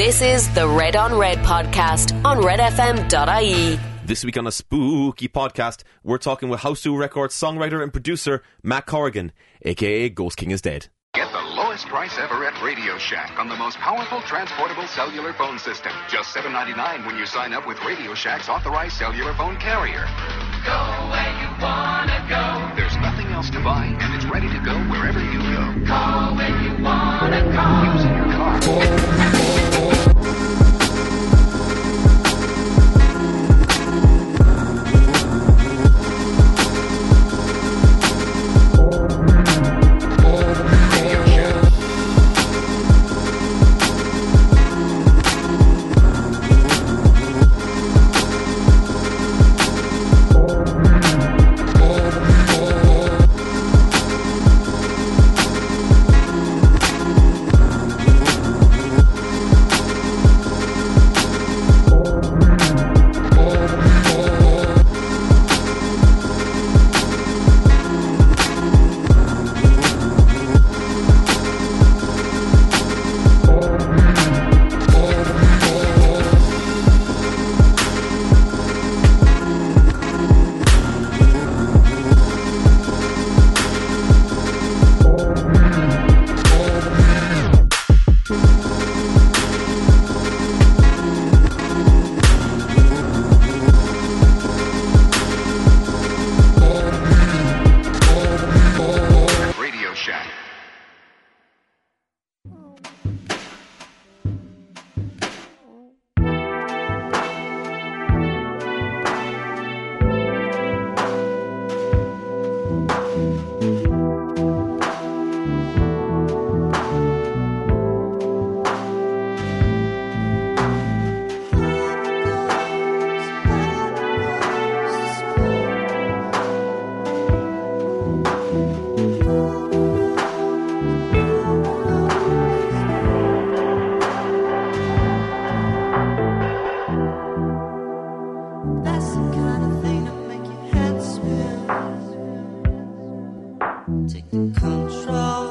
This is the Red on Red podcast on redfm.ie. This week on a spooky podcast, we're talking with Hausu Records songwriter and producer Matt Corrigan, aka Ghost King is Dead. Get the lowest price ever at Radio Shack on the most powerful transportable cellular phone system. Just $7.99 when you sign up with Radio Shack's authorized cellular phone carrier. Go where you wanna go. There's nothing else to buy, and it's ready to go wherever you go. Call when you wanna go. Using your car. Take the control,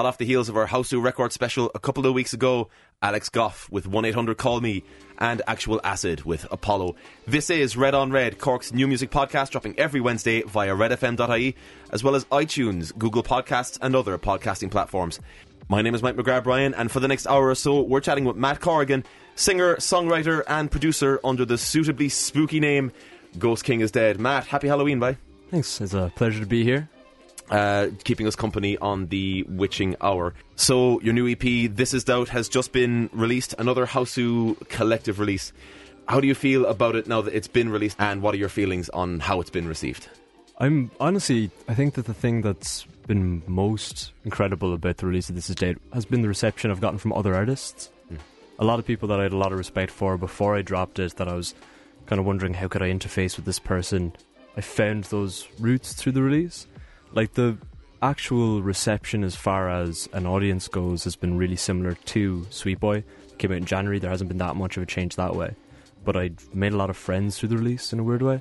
Hot off the heels of our House Hausu Record special a couple of weeks ago, Alex Gough with 1 800 Call Me and Actual Acid with Apollo. This is Red on Red, Cork's new music podcast, dropping every Wednesday via redfm.ie, as well as iTunes, Google Podcasts, and other podcasting platforms. My name is Mike McGrath Bryan, and for the next hour or so, we're chatting with Matt Corrigan, singer, songwriter, and producer under the suitably spooky name Ghost King is dead. Matt, happy Halloween, bye. Thanks. It's a pleasure to be here. Uh, keeping us company on the witching hour. So your new EP, This Is Doubt, has just been released. Another Hausu collective release. How do you feel about it now that it's been released, and what are your feelings on how it's been received? I'm honestly, I think that the thing that's been most incredible about the release of This Is Doubt has been the reception I've gotten from other artists. A lot of people that I had a lot of respect for before I dropped it, that I was kind of wondering how could I interface with this person. I found those roots through the release. Like the actual reception as far as an audience goes has been really similar to Sweet Boy. came out in January, there hasn't been that much of a change that way. But I made a lot of friends through the release in a weird way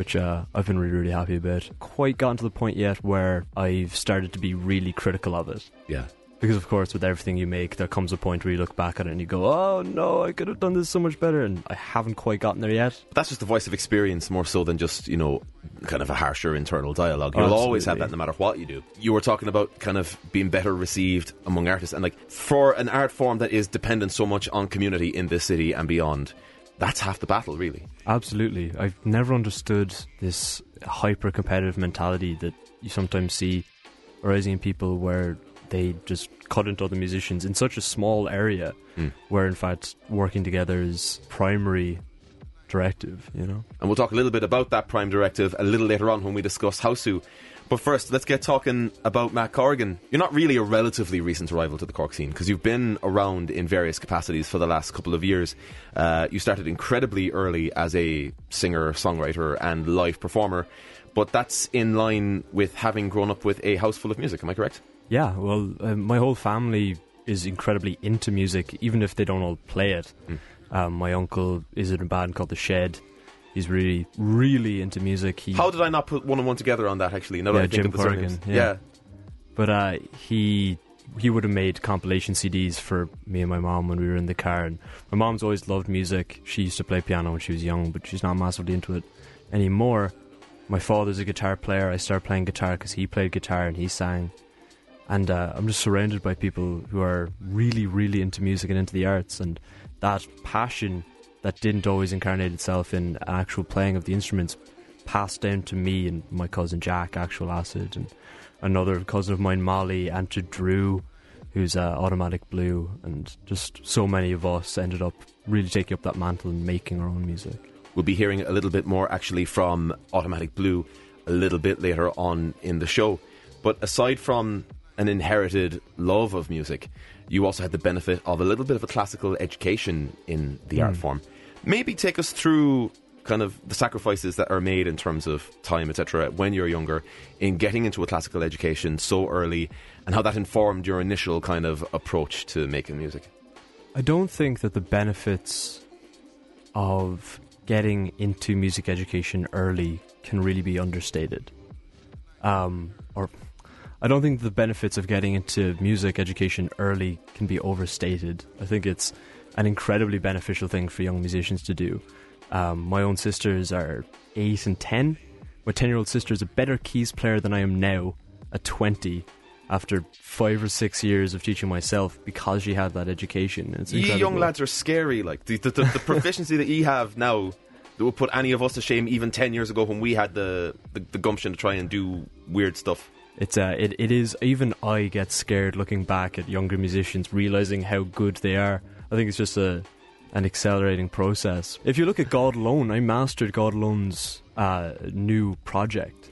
which uh, I've been really, really happy about. Quite gotten to the point yet where I've started to be really critical of it. Yeah. Because, of course, with everything you make, there comes a point where you look back at it and you go, oh no, I could have done this so much better. And I haven't quite gotten there yet. That's just the voice of experience more so than just, you know, kind of a harsher internal dialogue. You'll always have absolutely. that no matter what you do. You were talking about kind of being better received among artists, and like for an art form that is dependent so much on community in this city and beyond, that's half the battle, really. Absolutely. I've never understood this hyper competitive mentality that you sometimes see arising in people where they just cut into other musicians in such a small area where, in fact, working together is primary directive, you know? And we'll talk a little bit about that Prime Directive a little later on when we discuss Hausu. But first, let's get talking about Matt Corrigan. You're not really a relatively recent arrival to the Cork scene because you've been around in various capacities for the last couple of years. Uh, you started incredibly early as a singer, songwriter, and live performer, but that's in line with having grown up with a house full of music. Am I correct? Yeah, well, um, my whole family is incredibly into music, even if they don't all play it. Um, my uncle is in a band called The Shed. He's really, really into music. He, How did I not put one and one together on that? Actually, now Yeah, I think Jim of the Corrigan, surnames. yeah. but uh, he he would have made compilation CDs for me and my mom when we were in the car. And my mom's always loved music. She used to play piano when she was young, but she's not massively into it anymore. My father's a guitar player. I started playing guitar because he played guitar and he sang. And uh, I'm just surrounded by people who are really, really into music and into the arts. And that passion that didn't always incarnate itself in actual playing of the instruments passed down to me and my cousin Jack, Actual Acid, and another cousin of mine, Molly, and to Drew, who's uh, Automatic Blue. And just so many of us ended up really taking up that mantle and making our own music. We'll be hearing a little bit more actually from Automatic Blue a little bit later on in the show. But aside from an inherited love of music, you also had the benefit of a little bit of a classical education in the art form. Maybe take us through kind of the sacrifices that are made in terms of time, etc., when you're younger, in getting into a classical education so early, and how that informed your initial kind of approach to making music. I don't think that the benefits of getting into music education early can really be understated. Um, I don't think the benefits of getting into music education early can be overstated. I think it's an incredibly beneficial thing for young musicians to do. Um, my own sisters are 8 and 10. My 10 year old sister is a better keys player than I am now at 20 after five or six years of teaching myself because she had that education. It's You incredible. young lads are scary. Like the the, the, the proficiency that you have now, that would put any of us to shame. Even ten years ago, when we had the, the, the gumption to try and do weird stuff. It's uh, it, it is even I get scared looking back at younger musicians realizing how good they are. I think it's just a an accelerating process. If you look at God Alone, I mastered God Alone's uh, new project,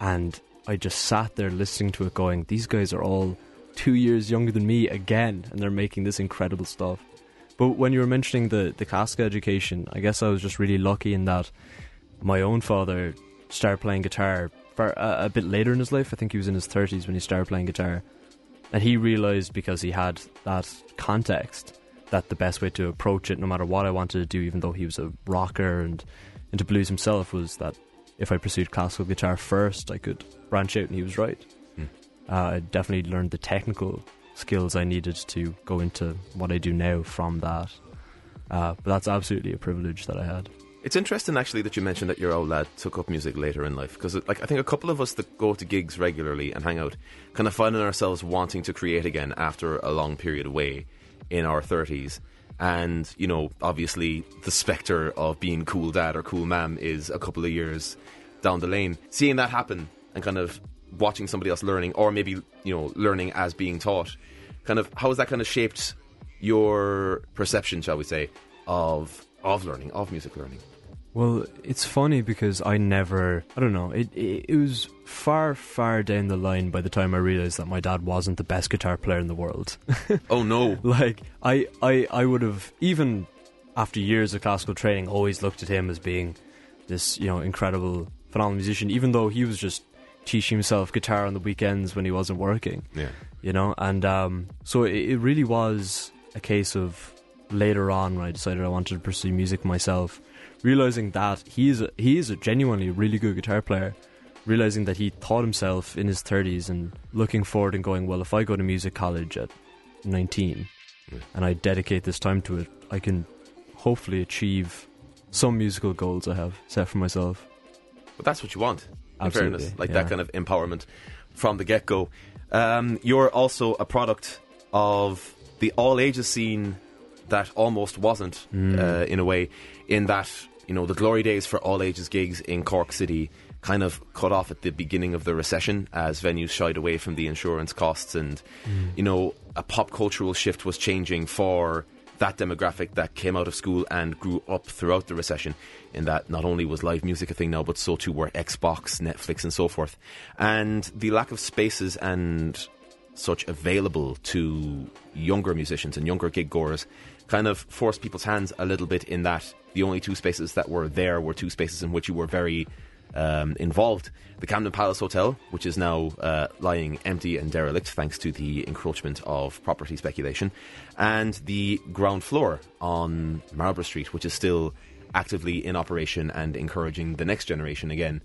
and I just sat there listening to it, going, "These guys are all two years younger than me again, and they're making this incredible stuff." But when you were mentioning the the classical education, I guess I was just really lucky in that my own father started playing guitar for a, a bit later in his life. I think he was in his 30s when he started playing guitar. And he realized because he had that context that the best way to approach it, no matter what I wanted to do, even though he was a rocker and into blues himself, was that if I pursued classical guitar first, I could branch out, and he was right. Uh, I definitely learned the technical skills I needed to go into what I do now from that. Uh, but that's absolutely a privilege that I had. It's interesting actually that you mentioned that your old lad took up music later in life because like I think a couple of us that go to gigs regularly and hang out kind of finding ourselves wanting to create again after a long period away in our 30s and you know, obviously, the specter of being cool dad or cool mam is a couple of years down the lane. Seeing that happen and kind of watching somebody else learning, or maybe you know, learning as being taught, kind of how has that kind of shaped your perception, shall we say, of of learning, of music learning? Well, it's funny because I never, I don't know, it, it it was far, far down the line by the time I realized that my dad wasn't the best guitar player in the world. Oh no! like I, I, I would have even after years of classical training always looked at him as being this, you know, incredible, phenomenal musician, even though he was just teaching himself guitar on the weekends when he wasn't working. Yeah. you know and um, so it, it really was a case of later on when I decided I wanted to pursue music myself realizing that he is a, he is a genuinely really good guitar player realizing that he taught himself in his 30s and looking forward and going well if I go to music college at 19 and I dedicate this time to it I can hopefully achieve some musical goals I have set for myself But that's what you want. In Absolutely, fairness, like yeah. that kind of empowerment from the get go. Um, you're also a product of the all ages scene that almost wasn't, Mm. uh, in a way, in that you know the glory days for all ages gigs in Cork City kind of cut off at the beginning of the recession as venues shied away from the insurance costs and Mm. you know a pop cultural shift was changing for that demographic that came out of school and grew up throughout the recession in that not only was live music a thing now but so too were Xbox, Netflix and so forth and the lack of spaces and such available to younger musicians and younger gig goers kind of forced people's hands a little bit in that the only two spaces that were there were two spaces in which you were very um, involved. The Camden Palace Hotel, which is now uh, lying empty and derelict thanks to the encroachment of property speculation, and the ground floor on Marlborough Street, which is still actively in operation and encouraging the next generation again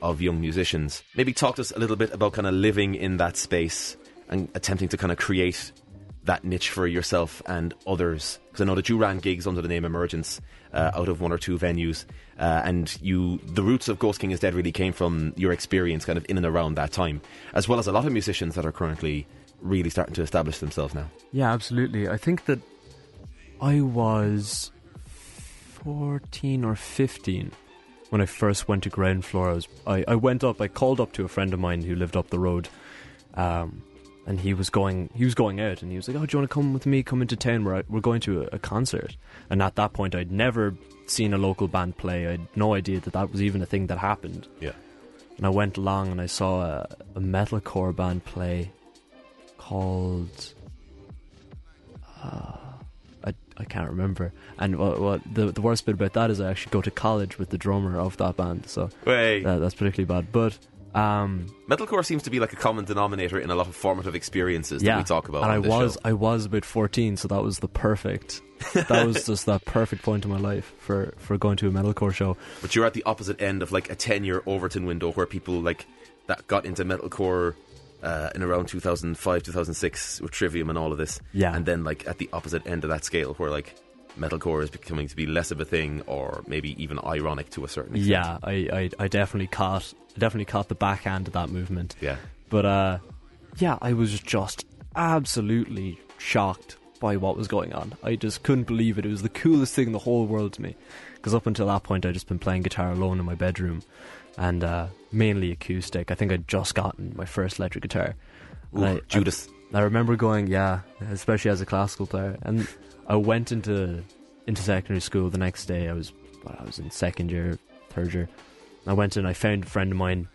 of young musicians. Maybe talk to us a little bit about kind of living in that space and attempting to kind of create that niche for yourself and others. Because I know that you ran gigs under the name Emergence uh, out of one or two venues, uh, and you the roots of Ghost King is Dead really came from your experience kind of in and around that time, as well as a lot of musicians that are currently really starting to establish themselves now. Yeah, absolutely. I think that I was 14 or 15 when I first went to ground floor. I, was, I, I went up, I called up to a friend of mine who lived up the road. Um, and he was going he was going out and he was like, Oh, do you want to come with me, come into town where I, we're going to a, a concert? And at that point I'd never seen a local band play. I had no idea that that was even a thing that happened. Yeah. And I went along and I saw a, a metalcore band play called. Uh, I, I can't remember. And what, what the the worst bit about that is I actually go to college with the drummer of that band, so Way. that, that's particularly bad. But um, Metalcore seems to be like a common denominator in a lot of formative experiences yeah, that we talk about. and I was show. I was about fourteen, so that was the perfect. that was just that perfect point in my life for for going to a metalcore show. But you're at the opposite end of like a 10 year Overton window where people like that got into metalcore uh, in around 2005, 2006 with Trivium and all of this. Yeah. And then like at the opposite end of that scale where like metalcore is becoming to be less of a thing or maybe even ironic to a certain extent. Yeah, I, I, I definitely caught definitely caught the backhand of that movement. Yeah. But uh, yeah, I was just absolutely shocked by what was going on. I just couldn't believe it. It was the coolest thing in the whole world to me. Because up until that point, I'd just been playing guitar alone in my bedroom, and uh, mainly acoustic. I think I'd just gotten my first electric guitar. And Ooh, I- Judas. I remember going, yeah, especially as a classical player. And I went into into secondary school the next day. I was well, I was in second year, third year. I went in. I found a friend of mine,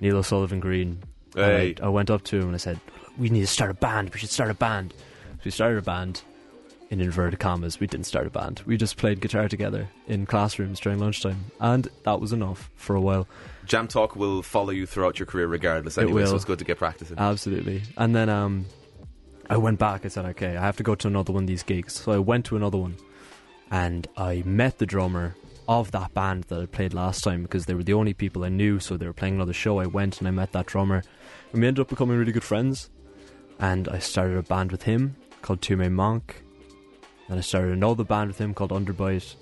Neil O'Sullivan Green. Hey. I, I went up to him and I said, "We need to start a band. We should start a band." So we started a band. In inverted commas, we didn't start a band. We just played guitar together in classrooms during lunchtime, and that was enough for a while. Jam Talk will follow you throughout your career regardless It anyway, so will. it's good to get practicing. Absolutely. And then um, I went back. I said, okay, I have to go to another one of these gigs. So I went to another one, and I met the drummer of that band that I played last time because they were the only people I knew. So they were playing another show. I went and I met that drummer, and we ended up becoming really good friends. And I started a band with him called May Monk. Then I started another band with him called Underbite.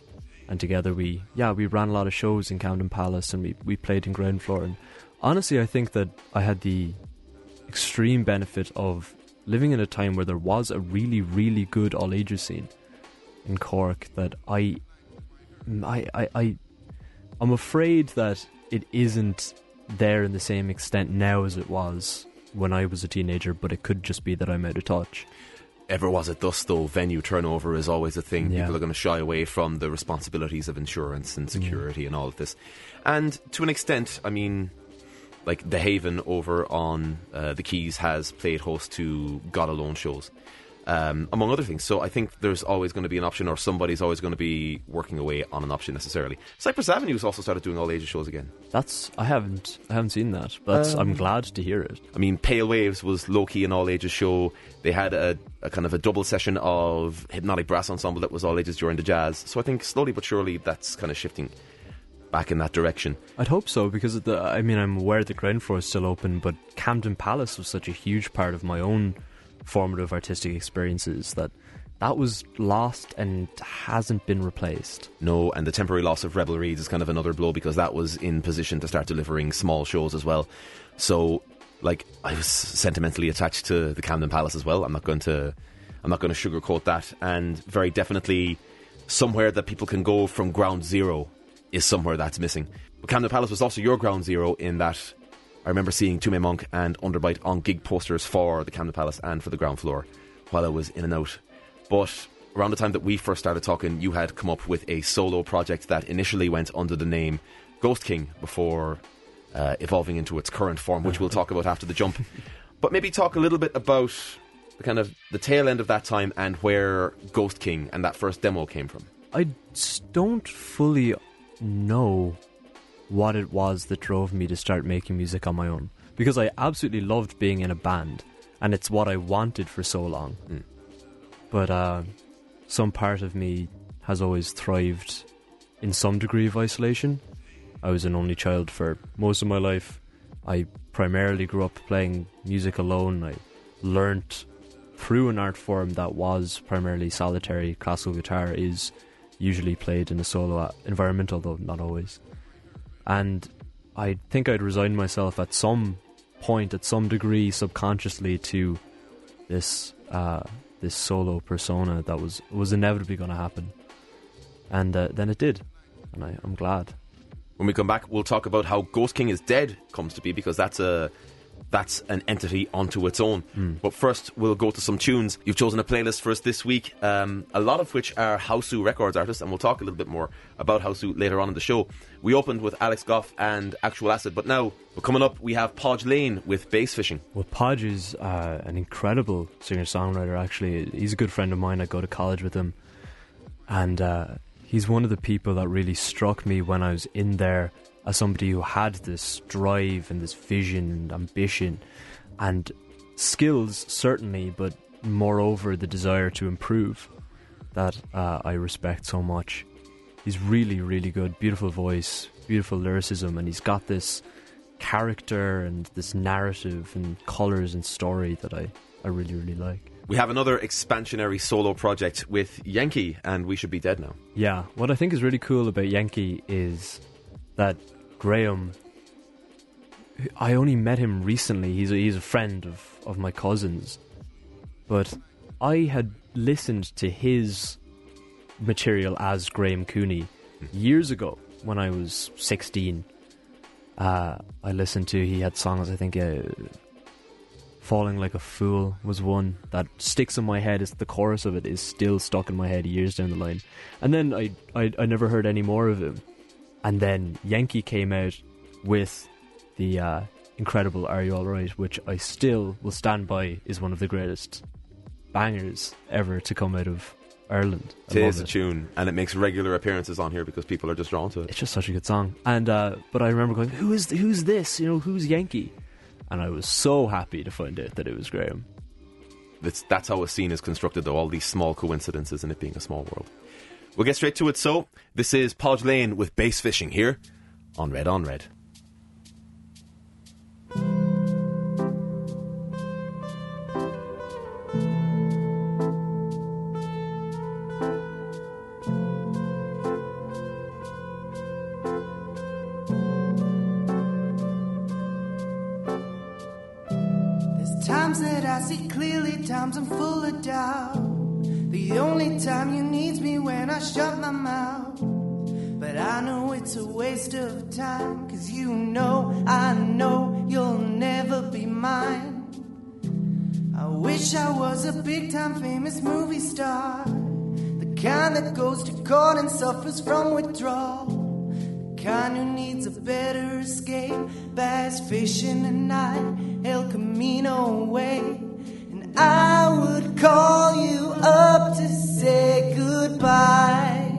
And together we, yeah, we ran a lot of shows in Camden Palace and we, we played in ground floor. And honestly, I think that I had the extreme benefit of living in a time where there was a really, really good all ages scene. in Cork that I, mm, I, I, I, I'm afraid that it isn't there in the same extent now as it was when I was a teenager. But it could just be that I'm out of touch. Ever was it thus, though? Venue turnover is always a thing. Yeah. People are going to shy away from the responsibilities of insurance and security and all of this. And to an extent, I mean, like the Haven over on uh, the Keys has played host to God Alone shows, um, among other things. So I think there's always going to be an option, or somebody's always going to be working away on an option necessarily. Cypress Avenue Avenue's also started doing all ages shows again. That's I haven't I haven't seen that, but that's- I'm glad to hear it. I mean, Pale Waves was low key an all ages show. They had a, a kind of a double session of hypnotic brass ensemble that was all ages during the jazz. So I think slowly but surely that's kind of shifting back in that direction. I'd hope so because the, I mean I'm aware the ground floor is still open, but Camden Palace was such a huge part of my own formative artistic experiences that that was lost and hasn't been replaced. No, and the temporary loss of Rebel Reeds is kind of another blow because that was in position to start delivering small shows as well. So, like, I was sentimentally attached to the Camden Palace as well. I'm not going to, I'm not going to sugarcoat that. And very definitely, somewhere that people can go from ground zero is somewhere that's missing. But Camden Palace was also your ground zero in that I remember seeing Tume Monk and Underbite on gig posters for the Camden Palace and for the ground floor while I was in and out. But around the time that we first started talking, you had come up with a solo project that initially went under the name Ghost King before uh, evolving into its current form, which we'll talk about after the jump. But maybe talk a little bit about the kind of the tail end of that time and where Ghost King and that first demo came from. I don't fully know what it was that drove me to start making music on my own because I absolutely loved being in a band and it's what I wanted for so long. But uh, some part of me has always thrived in some degree of isolation. I was an only child for most of my life. I primarily grew up playing music alone. I learnt through an art form that was primarily solitary. Classical guitar is usually played in a solo environment, although not always. And I think I'd resigned myself at some point, at some degree, subconsciously to this uh, this solo persona that was was inevitably going to happen, and uh, then it did, and I, I'm glad. When we come back, we'll talk about how Ghost King is dead comes to be because that's a that's an entity onto its own. But first, we'll go to some tunes. You've chosen a playlist for us this week, um, a lot of which are Hausu Records artists, and we'll talk a little bit more about Hausu later on in the show. We opened with Alex Gough and Actual Acid, but now, coming up, we have Podge Lane with Bass Fishing. Well, Podge is uh, an incredible singer songwriter. Actually, he's a good friend of mine. I go to college with him, and uh, he's one of the people that really struck me when I was in there as somebody who had this drive and this vision and ambition and skills certainly, but moreover the desire to improve that uh, I respect so much. He's really, really good. Beautiful voice, beautiful lyricism, and he's got this character and this narrative and colors and story that I, I really, really like. We have another expansionary solo project with Yenkee, and We Should Be Dead Now. Yeah, what I think is really cool about Yenkee is that Graham. I only met him recently. He's a, he's a friend of, of my cousin's, but I had listened to his material as Graham Cooney years ago when I was sixteen. Uh, I listened to he had songs. I think uh, "Falling Like a Fool" was one that sticks in my head. It's the chorus of it is still stuck in my head years down the line. And then I I, I never heard any more of him. And then Yenkee came out with the uh, incredible "Are You All Right," which I still will stand by is one of the greatest bangers ever to come out of Ireland. I It is a tune, and it makes regular appearances on here because people are just drawn to it. it's just such a good song. And uh, but I remember going, "Who is who's this? You know, who's Yenkee?" And I was so happy to find out that it was Graham. That's, that's how a scene is constructed, though, all these small coincidences and it being a small world. We'll get straight to it. So, this is Podge Lane with Bass Fishing here on Red on Red. Times that I see clearly, times I'm full of doubt. The only time you when I shut my mouth. But I know it's a waste of time. Cause you know, I know you'll never be mine. I wish I was a big time famous movie star. The kind that goes to court and suffers from withdrawal. The kind who needs a better escape. Bass fishing at night, El Camino way. And I would call you up to say goodbye.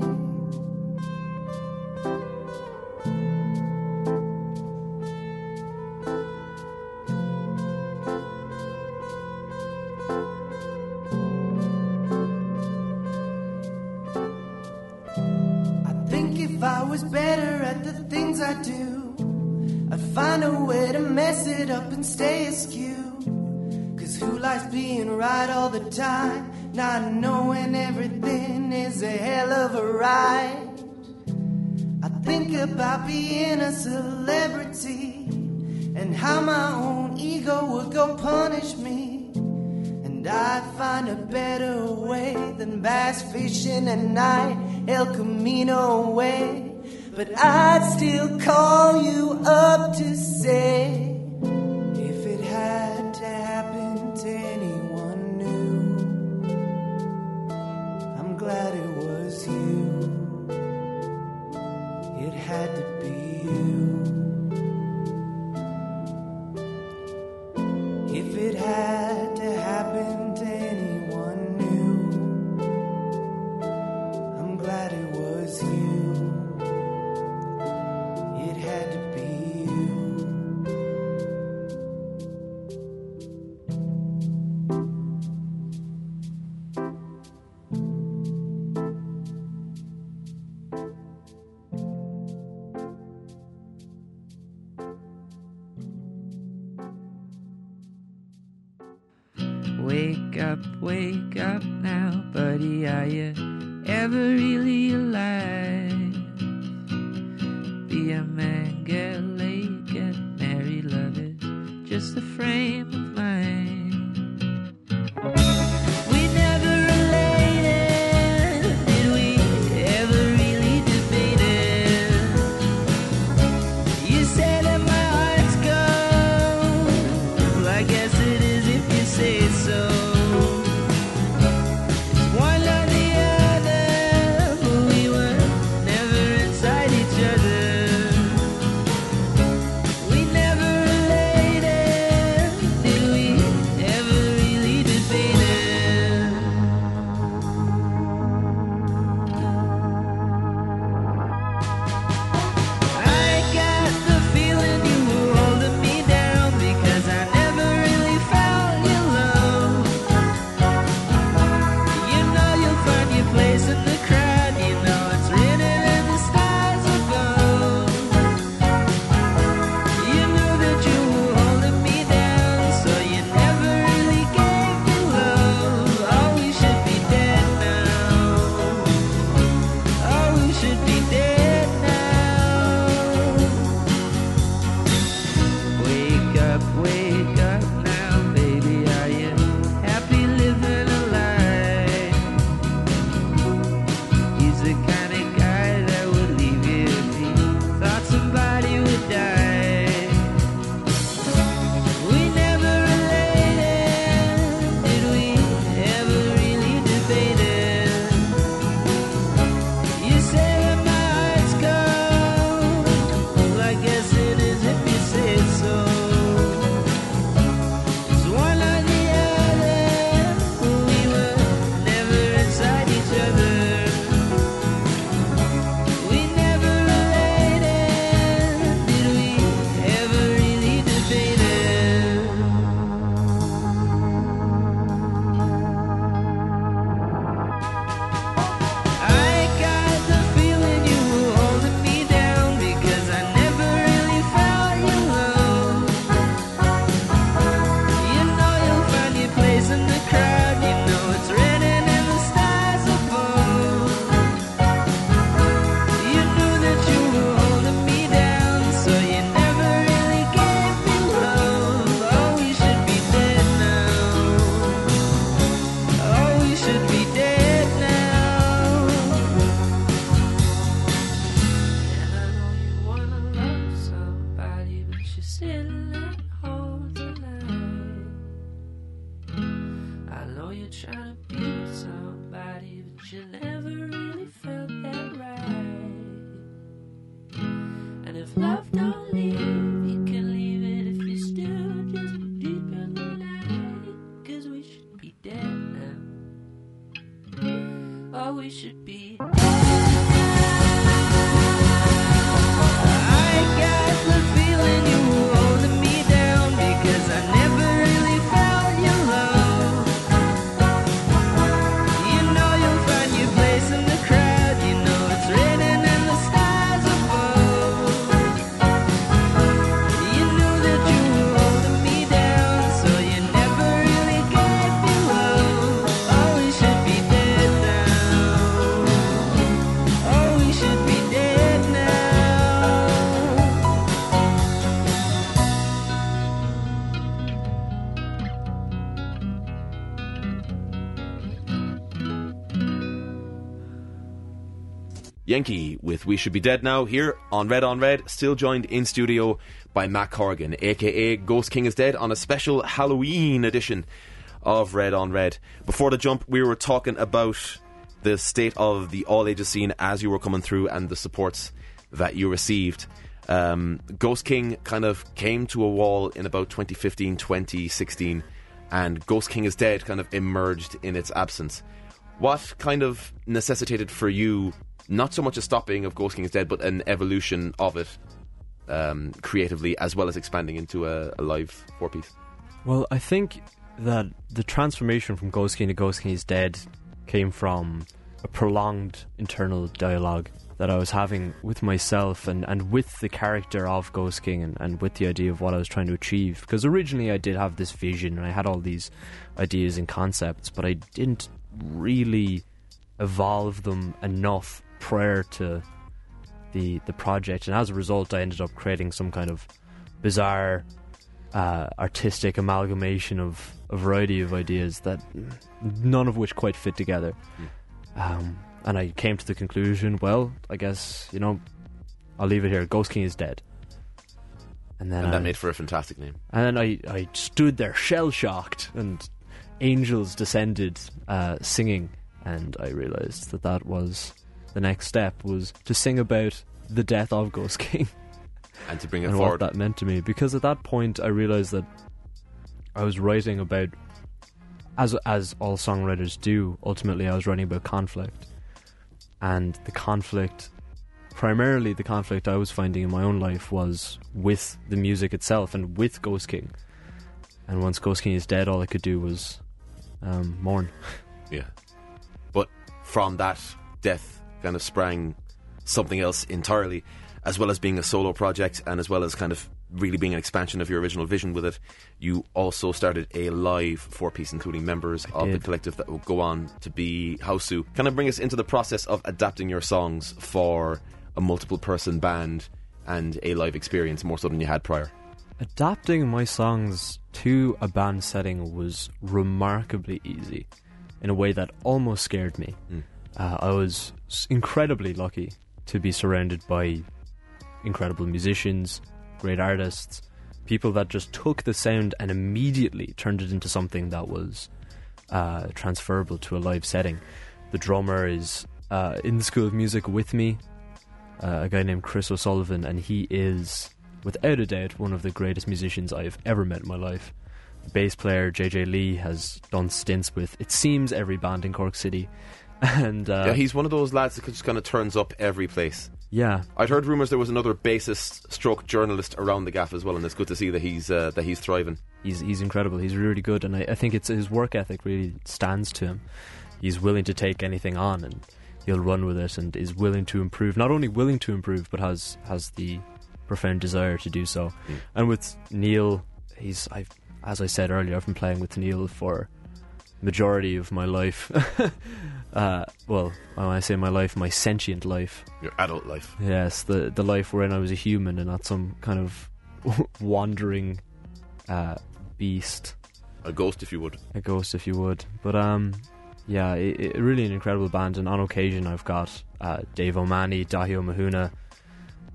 I think if I was better at the things I do, I'd find a way to mess it up and stay askew. Cause who likes being right all the time? Not knowing everything is a hell of a ride. I think about being a celebrity and how my own ego would go punish me. And I'd find a better way than bass fishing at night, El Camino way. But I'd still call you up to say, It had to be you. Yenkee with We Should Be Dead Now here on Red on Red, still joined in studio by Matt Corrigan, aka Ghost King is Dead, on a special Halloween edition of Red on Red. Before the jump, we were talking about the state of the all ages scene as you were coming through and the supports that you received. Um, Ghost King kind of came to a wall in about 2015, 2016, and Ghost King is Dead kind of emerged in its absence. What kind of necessitated for you not so much a stopping of Ghost King is Dead, but an evolution of it um, creatively, as well as expanding into a, a live four piece? Well, I think that the transformation from Ghost King to Ghost King is Dead came from a prolonged internal dialogue that I was having with myself and, and with the character of Ghost King and, and with the idea of what I was trying to achieve. Because originally I did have this vision and I had all these ideas and concepts, but I didn't really evolve them enough prior to the the project and as a result I ended up creating some kind of bizarre uh, artistic amalgamation of a variety of ideas that none of which quite fit together. Um, and I came to the conclusion, well, I guess, you know, I'll leave it here. Ghost King is dead. And then, And I, that made for a fantastic name. and then I, I stood there shell shocked, and angels descended uh, singing, and I realized that that was the next step was to sing about the death of Ghost King And to bring it and what that meant to me. Because at that point, I realized that I was writing about, as as all songwriters do. Ultimately, I was writing about conflict, and the conflict, primarily the conflict I was finding in my own life, was with the music itself and with Ghost King. And once Ghost King is dead, all I could do was um, mourn. Yeah. But from that death kind of sprang something else entirely, as well as being a solo project and as well as kind of really being an expansion of your original vision with it. You also started a live four piece, including members of the collective that will go on to be Hausu. Kind of bring us into the process of adapting your songs for a multiple person band and a live experience more so than you had prior. Adapting my songs to a band setting was remarkably easy in a way that almost scared me. Uh, I was incredibly lucky to be surrounded by incredible musicians, great artists, people that just took the sound and immediately turned it into something that was uh, transferable to a live setting. The drummer is uh, in the School of Music with me, uh, a guy named Chris O'Sullivan, and he is, without a doubt, one of the greatest musicians I've ever met in my life. The bass player JJ Lee has done stints with it seems every band in Cork City, and uh, yeah, he's one of those lads that just kind of turns up every place. yeah, I'd heard rumours there was another bassist stroke journalist around the gaff as well, and it's good to see that he's uh, that he's thriving. he's he's incredible. He's really good, and I, I think it's his work ethic really stands to him. He's willing to take anything on, and he'll run with it, and is willing to improve. Not only willing to improve, but has has the profound desire to do so. And with Neil, he's I've as I said earlier, I've been playing with Neil for majority of my life. uh, well, when I say my life, my sentient life. Your adult life. Yes, the the life wherein I was a human and not some kind of wandering uh, beast, A ghost, if you would. a ghost, if you would. But um, yeah, it, it, really an incredible band. And on occasion, I've got uh, Dave O'Mani, Dahio Mahuna,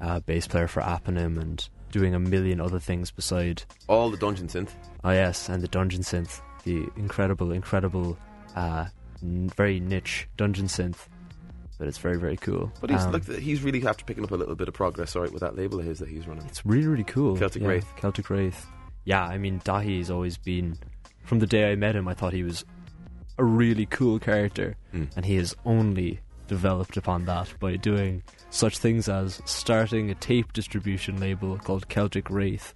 uh, bass player for Aponym, and doing a million other things beside. All the dungeon synth. Oh yes, and the dungeon synth, the incredible, incredible, uh, n- very niche dungeon synth. But it's very, very cool. But he's Um, like he's really after picking up a little bit of progress, all right, with that label of his that he's running. It's really, really cool. Celtic Yeah, Wraith. Celtic Wraith. Yeah, I mean, Dahi's always been. From the day I met him, I thought he was a really cool character, Mm. and he has only developed upon that by doing such things as starting a tape distribution label called Celtic Wraith,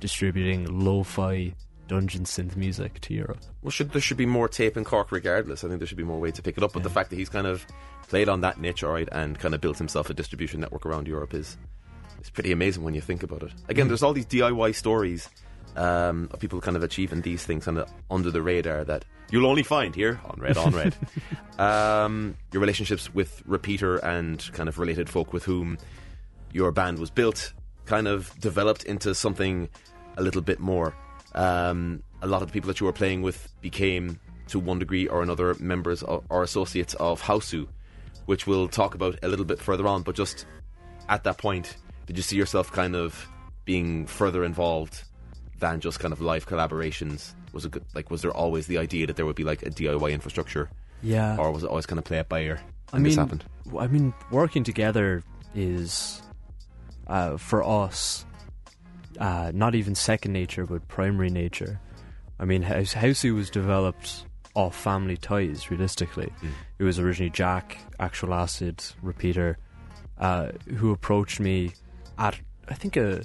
distributing lo-fi dungeon synth music to Europe. Well, should there should be more tape in Cork regardless. I think there should be more way to pick it up. But the fact that he's kind of played on that niche, all right, and kind of built himself a distribution network around Europe is is pretty amazing when you think about it. Again, mm. there's all these DIY stories um, of people kind of achieving these things kind of under the radar that you'll only find here on Red on Red. um, your relationships with Repeater and kind of related folk with whom your band was built kind of developed into something a little bit more. Um, a lot of the people that you were playing with became, to one degree or another, members of, or associates of Hausu, which we'll talk about a little bit further on. But just at that point, did you see yourself kind of being further involved than just kind of live collaborations? Was it good, like was there always the idea that there would be like a DIY infrastructure, Yeah, or was it always kind of play it by ear? I mean, this happened. I mean, working together is uh, for us uh, not even second nature, but primary nature. I mean, House Hausu was developed off family ties. Realistically, it was originally Jack, Actualacid, Repeater, uh, who approached me at I think a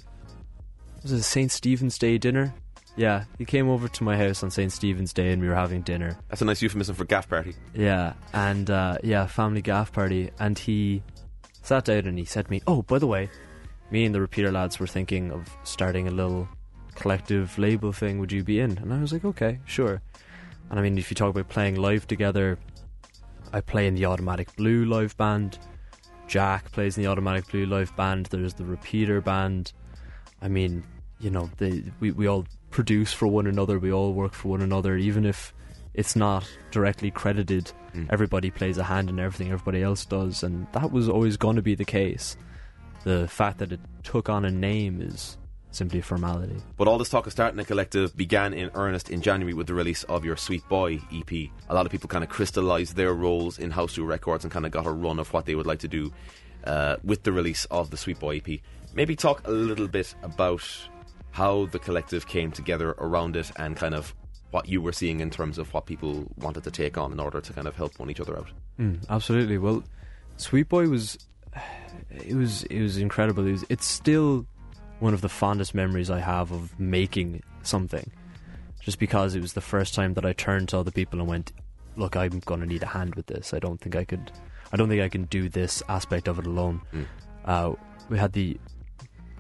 was it a St Stephen's Day dinner. Yeah, he came over to my house on St Stephen's Day, and we were having dinner. That's a nice euphemism for gaff party. Yeah, and uh, yeah, family gaff party, and he sat down and he said to me, "Oh, by the way, me and the repeater lads were thinking of starting a little collective label thing. Would you be in?" And I was like, "Okay, sure." And I mean, if you talk about playing live together, I play in the Automatic Blue live band. Jack plays in the Automatic Blue live band. There's the Repeater band. I mean, you know, they, we we all produce for one another. We all work for one another, even if it's not directly credited. Everybody plays a hand in everything everybody else does, and that was always going to be the case. The fact that it took on a name is simply a formality. But all this talk of starting a collective began in earnest in January with the release of your Sweet Boy EP. A lot of people kind of crystallized their roles in Hausu Records and kind of got a run of what they would like to do uh, with the release of the Sweet Boy EP. Maybe talk a little bit about how the collective came together around it and kind of what you were seeing in terms of what people wanted to take on in order to kind of help one each other out. Mm, absolutely. Well, Sweet Boy was it was it was incredible. It was, it's still one of the fondest memories I have of making something. Just because it was the first time that I turned to other people and went, "Look, I'm going to need a hand with this. I don't think I could. I don't think I can do this aspect of it alone." Uh, we had the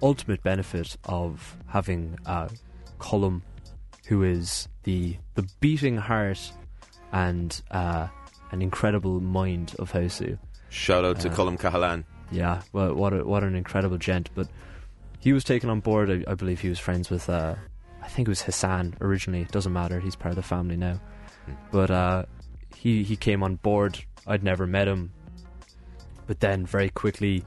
ultimate benefit of having uh, Cullum, who is the the beating heart and uh, an incredible mind of Hausu. Shout out to Uh, Cullum Cahalan. Yeah, well, what a, what an incredible gent. But he was taken on board. I, I believe he was friends with, uh, I think it was Hassan originally. It doesn't matter. He's part of the family now. But uh, he he came on board. I'd never met him, but then very quickly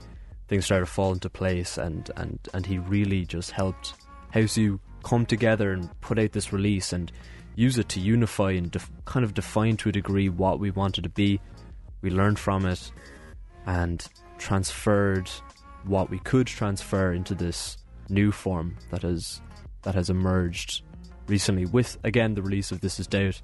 things started to fall into place, and and and he really just helped Hausu come together and put out this release and use it to unify and def- kind of define to a degree what we wanted to be. We learned from it and transferred what we could transfer into this new form that has that has emerged recently with again the release of This Is Doubt.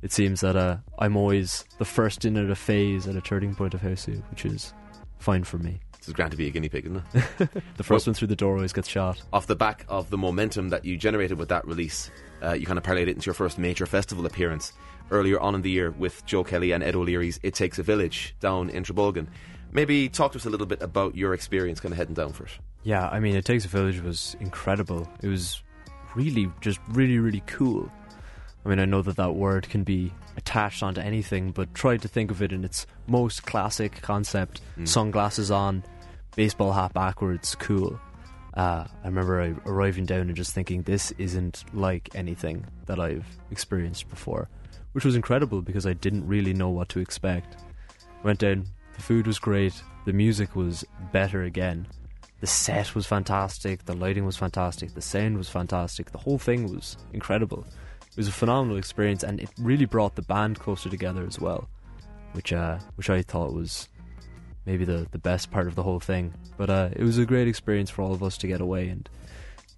It seems that uh, I'm always the first in at a phase at a turning point of Hausu, which is fine for me. This is grand to be a guinea pig, isn't it? The first one through the door always gets shot. off the back of the momentum that you generated with that release, uh, you kind of parlayed it into your first major festival appearance earlier on in the year with Joe Kelly and Ed O'Leary's It Takes a Village down in Trabolgan. Maybe talk to us a little bit about your experience kind of heading down for it. Yeah, I mean, It Takes a Village was incredible. It was really, just really, really cool. I mean, I know that that word can be attached onto anything, but try to think of it in its most classic concept sunglasses on, baseball hat backwards, cool. Uh, I remember arriving down and just thinking, this isn't like anything that I've experienced before, which was incredible because I didn't really know what to expect. Went down, the food was great, the music was better again. the set was fantastic, the lighting was fantastic, the sound was fantastic, the whole thing was incredible. It was a phenomenal experience, and it really brought the band closer together as well, which uh, which I thought was maybe the the best part of the whole thing. But uh, it was a great experience for all of us to get away and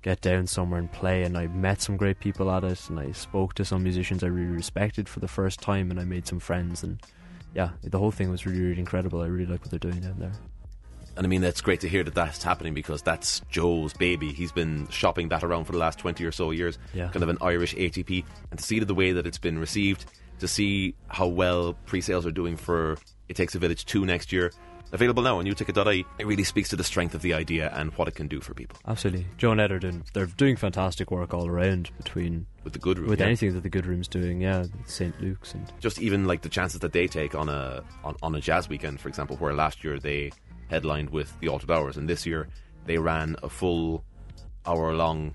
get down somewhere and play. And I met some great people at it, and I spoke to some musicians I really respected for the first time, and I made some friends. And yeah, the whole thing was really really incredible. I really like what they're doing down there. And I mean, that's great to hear that that's happening because that's Joe's baby. He's been shopping that around for the last 20 or so years. Yeah. Kind of an Irish ATP. And to see the way that it's been received, to see how well pre sales are doing for It Takes a Village 2 next year, available now on newticket.ie, it really speaks to the strength of the idea and what it can do for people. Absolutely, Joe and Ed are doing they're doing fantastic work all around between With the good room. with yeah. anything that the Good Room's doing. Yeah, St Luke's and just even like the chances that they take on a on, on a jazz weekend, for example, where last year they headlined with the Altered Hours, and this year they ran a full hour long,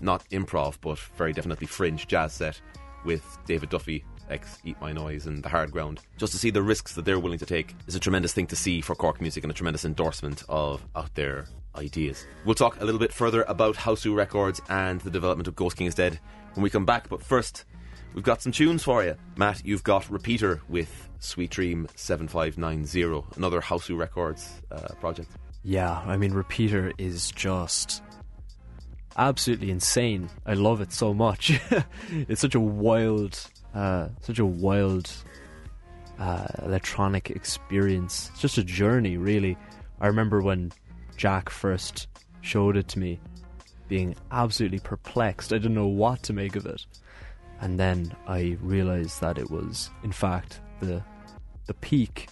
not improv, but very definitely fringe jazz set with David Duffy, ex Eat My Noise, and The Hard Ground. Just to see the risks that they're willing to take is a tremendous thing to see for Cork music and a tremendous endorsement of out there ideas. We'll talk a little bit further about Hausu Records and the development of Ghostking is Dead when we come back, but first. We've got some tunes for you. Matt, you've got Repeater with Sweet Dream 7590, another Hausu Records uh, project. yeah, I mean Repeater is just absolutely insane. I love it so much. it's such a wild, uh, such a wild uh, electronic experience. It's just a journey, really. I remember when Jack first showed it to me, being absolutely perplexed. I didn't know what to make of it, and then I realized that it was, in fact, the the peak,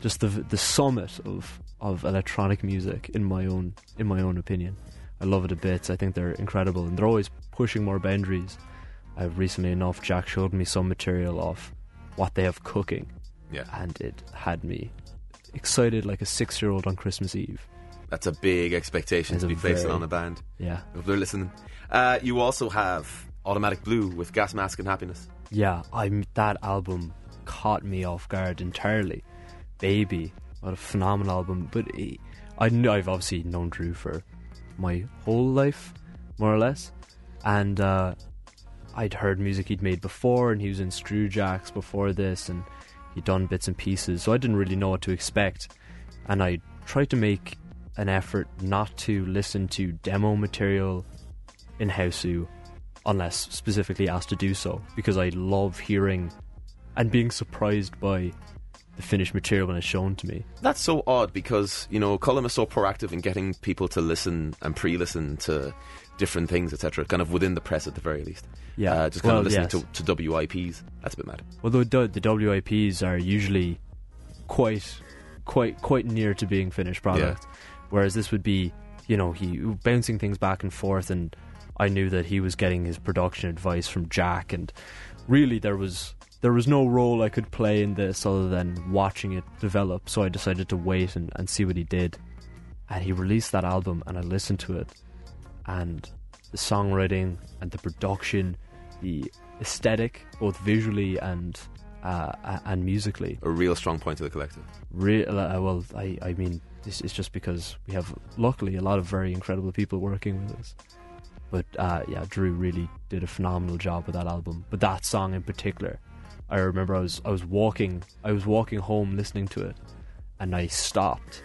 just the the summit of of electronic music in my own in my own opinion. I love it a bit. I think they're incredible, and they're always pushing more boundaries. Uh, recently enough, Jack showed me some material of what they have cooking, Yeah. and it had me excited like a six year old on Christmas Eve. That's a big expectation It's to be very- on a band. Yeah, If they're listening. Uh, you also have Automatic Blue with Gas Mask and Happiness. yeah. I that album caught me off guard entirely. Baby, what a phenomenal album! But it, I knew I've obviously known Drew for my whole life, more or less, and uh, I'd heard music he'd made before, and he was in Screwjacks before this, and he'd done bits and pieces, so I didn't really know what to expect. And I tried to make an effort not to listen to demo material in Hausu unless specifically asked to do so, because I love hearing and being surprised by the finished material when it's shown to me. That's so odd because, you know, Cullum is so proactive in getting people to listen and pre listen to different things, etc., kind of within the press at the very least. Yeah. Uh, just kind Well, of listening yes. to, to WIPs. That's a bit mad. Although the, the WIPs are usually quite, quite, quite near to being finished product, whereas this would be, you know, he bouncing things back and forth, and I knew that he was getting his production advice from Jack, and really there was there was no role I could play in this other than watching it develop. So I decided to wait and, and see what he did, and he released that album, and I listened to it, and the songwriting and the production, the aesthetic, both visually and uh, and musically. A real strong point to the collective. Re- uh, well, I, I mean, this is just because we have, luckily, a lot of very incredible people working with us. But uh, yeah, Drew really did a phenomenal job with that album. But that song in particular, I remember I was I was walking I was walking home listening to it, and I stopped,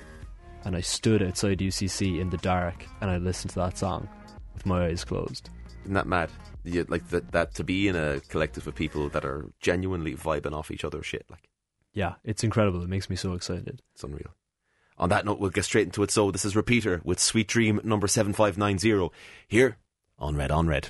and I stood outside UCC in the dark, and I listened to that song with my eyes closed. Isn't that mad? You, like that, that to be in a collective of people that are genuinely vibing off each other's shit. Like, Yeah, it's incredible. It makes me so excited. it's unreal. On that note, we'll get straight into it. So, this is Repeater with Sweet Dream number 7590 here on Red on Red.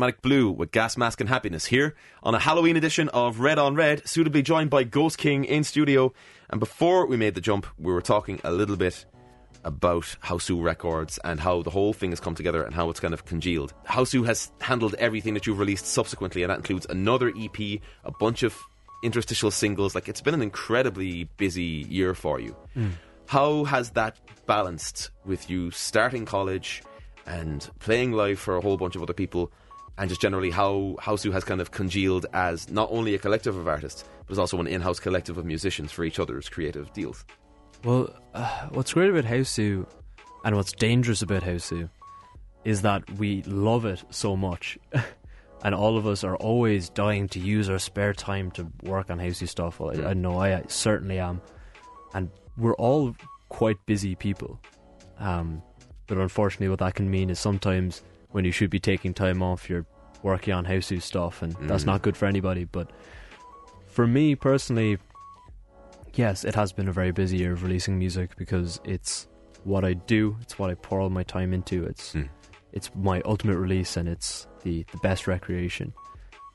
Automatic Blue with Gas Mask and Happiness here on a Halloween edition of Red on Red, suitably joined by Ghostking in studio. And before we made the jump, we were talking a little bit about Hausu Records and how the whole thing has come together and how it's kind of congealed. Hausu has handled everything that you've released subsequently, and that includes another EP, a bunch of interstitial singles. Like, it's been an incredibly busy year for you. Mm. How has that balanced with you starting college and playing live for a whole bunch of other people? And just generally, how Hausu has kind of congealed as not only a collective of artists, but also an in house collective of musicians for each other's creative deals. Well, uh, what's great about Hausu and what's dangerous about Hausu is that we love it so much. and all of us are always dying to use our spare time to work on Hausu stuff. Well, I, I know I certainly am. And we're all quite busy people. Um, but unfortunately, what that can mean is sometimes when you should be taking time off, you're working on Hausu stuff, and that's not good for anybody. But for me personally, yes, it has been a very busy year of releasing music because it's what I do. It's what I pour all my time into. It's Mm. it's my ultimate release, and it's the the best recreation.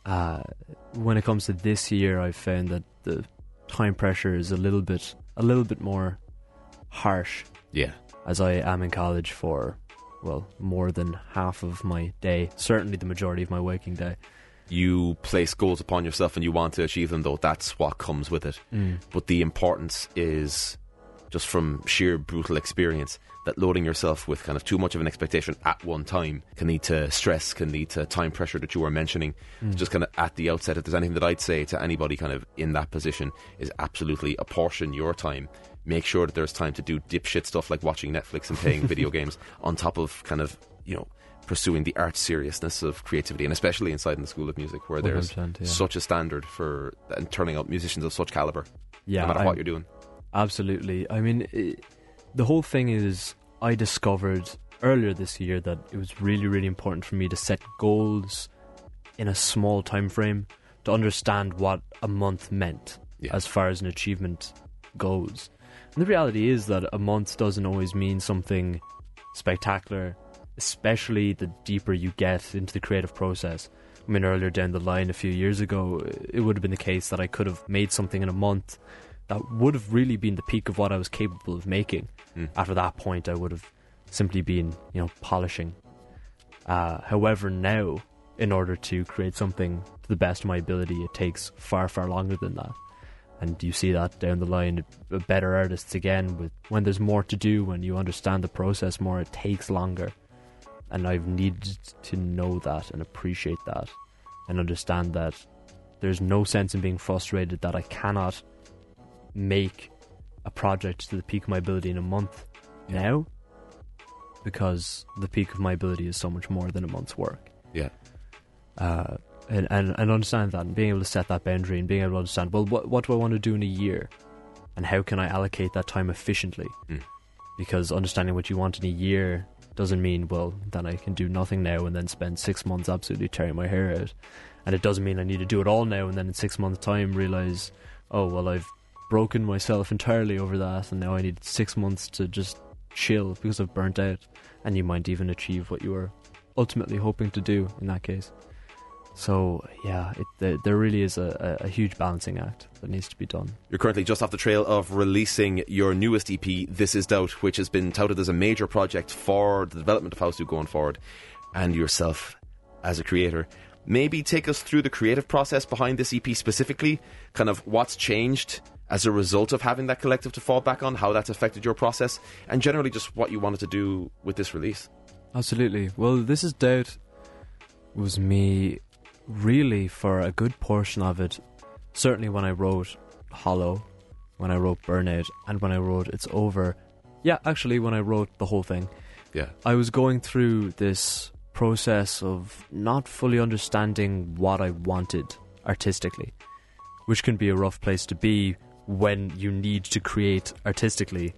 Uh, when it comes to this year, I've found that the time pressure is a little bit a little bit more harsh Yeah. as I am in college for well more than half of my day, certainly the majority of my waking day. you place goals upon yourself and you want to achieve them, though, that's what comes with it. Mm. But the importance is just from sheer brutal experience that loading yourself with kind of too much of an expectation at one time can lead to stress, can lead to time pressure that you were mentioning. Mm. Just kind of at the outset, if there's anything that I'd say to anybody kind of in that position, is absolutely apportion your time. Make sure that there's time to do dipshit stuff like watching Netflix and playing video games on top of kind of, you know, pursuing the art seriousness of creativity, and especially inside in the School of Music, where there's yeah. such a standard for and turning out musicians of such caliber, Yeah, no matter I'm- what you're doing. Absolutely. I mean, i the whole thing is, I discovered earlier this year that it was really, really important for me to set goals in a small time frame to understand what a month meant Yeah. as far as an achievement goes. And the reality is that a month doesn't always mean something spectacular, especially the deeper you get into the creative process. I mean, earlier down the line, a few years ago, it would have been the case that I could have made something in a month that would have really been the peak of what I was capable of making. Mm. After that point, I would have simply been, you know, polishing. Uh, however, now, in order to create something to the best of my ability, it takes far, far longer than that. And you see that down the line, uh, better artists again. With when there's more to do, when you understand the process more, it takes longer. And I've needed to know that and appreciate that, and understand that there's no sense in being frustrated that I cannot make a project to the peak of my ability in a month now because the peak of my ability is so much more than a month's work. Yeah. Uh, and, and, and understand that and being able to set that boundary and being able to understand, well, what, what do I want to do in a year? And how can I allocate that time efficiently? Mm. Because understanding what you want in a year doesn't mean, well, then I can do nothing now and then spend six months absolutely tearing my hair out. And it doesn't mean I need to do it all now and then in six months' time realize, oh, well, I've broken myself entirely over that and now I need six months to just chill because I've burnt out. And you might even achieve what you were ultimately hoping to do in that case. So, yeah, it, there, there really is a, a, a huge balancing act that needs to be done. You're currently just off the trail of releasing your newest EP, This Is Doubt, which has been touted as a major project for the development of House going forward, and yourself as a creator. Maybe take us through the creative process behind this EP specifically, kind of what's changed as a result of having that collective to fall back on, how that's affected your process, and generally just what you wanted to do with this release. Absolutely. Well, this is doubt was me really for a good portion of it. Certainly when I wrote Hollow, when I wrote Burnout, and when I wrote It's Over. Yeah, actually, when I wrote the whole thing, Yeah. I was going through this process of not fully understanding what I wanted artistically, which can be a rough place to be when you need to create artistically.